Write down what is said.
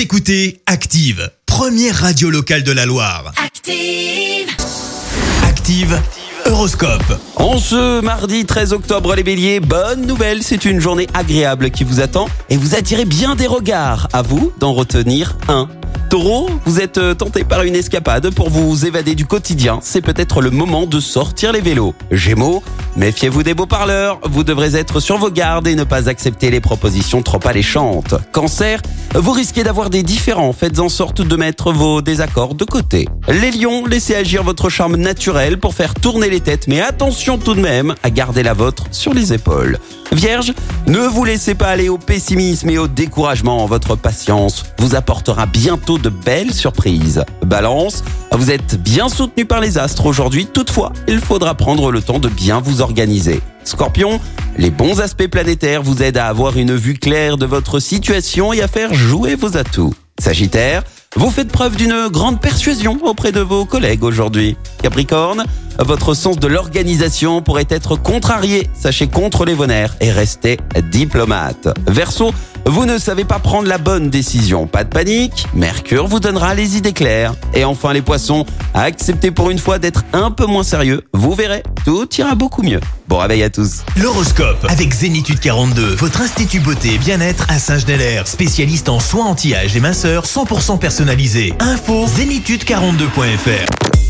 Vous écoutez Active, première radio locale de la Loire. Active. Active, Horoscope. En ce mardi 13 octobre, les béliers, bonne nouvelle, c'est une journée agréable qui vous attend et vous attirez bien des regards. À vous d'en retenir un. Taureau, vous êtes euh, tenté par une escapade pour vous évader du quotidien. C'est peut-être le moment de sortir les vélos. Gémeaux, méfiez-vous des beaux parleurs. Vous devrez être sur vos gardes et ne pas accepter les propositions trop alléchantes. Cancer, vous risquez d'avoir des différends. Faites en sorte de mettre vos désaccords de côté. Les lions, laissez agir votre charme naturel pour faire tourner les têtes, mais attention tout de même à garder la vôtre sur les épaules. Vierge, ne vous laissez pas aller au pessimisme et au découragement. Votre patience vous apportera bientôt de belles surprises. Balance, vous êtes bien soutenu par les astres aujourd'hui. Toutefois, il faudra prendre le temps de bien vous organiser. Scorpion, les bons aspects planétaires vous aident à avoir une vue claire de votre situation et à faire jouer vos atouts. Sagittaire, vous faites preuve d'une grande persuasion auprès de vos collègues aujourd'hui. Capricorne, votre sens de l'organisation pourrait être contrarié. Sachez contrôler vos nerfs et restez diplomate. Verseau, vous ne savez pas prendre la bonne décision. Pas de panique. Mercure vous donnera les idées claires. Et enfin les poissons, acceptez pour une fois d'être un peu moins sérieux. Vous verrez, tout ira beaucoup mieux. Bon réveil à tous. L'horoscope avec Zénitude 42, votre institut beauté et bien-être à Saint-Genélaire, spécialiste en soins anti-âge et minceur 100% personnalisé. Info zénitude42.fr.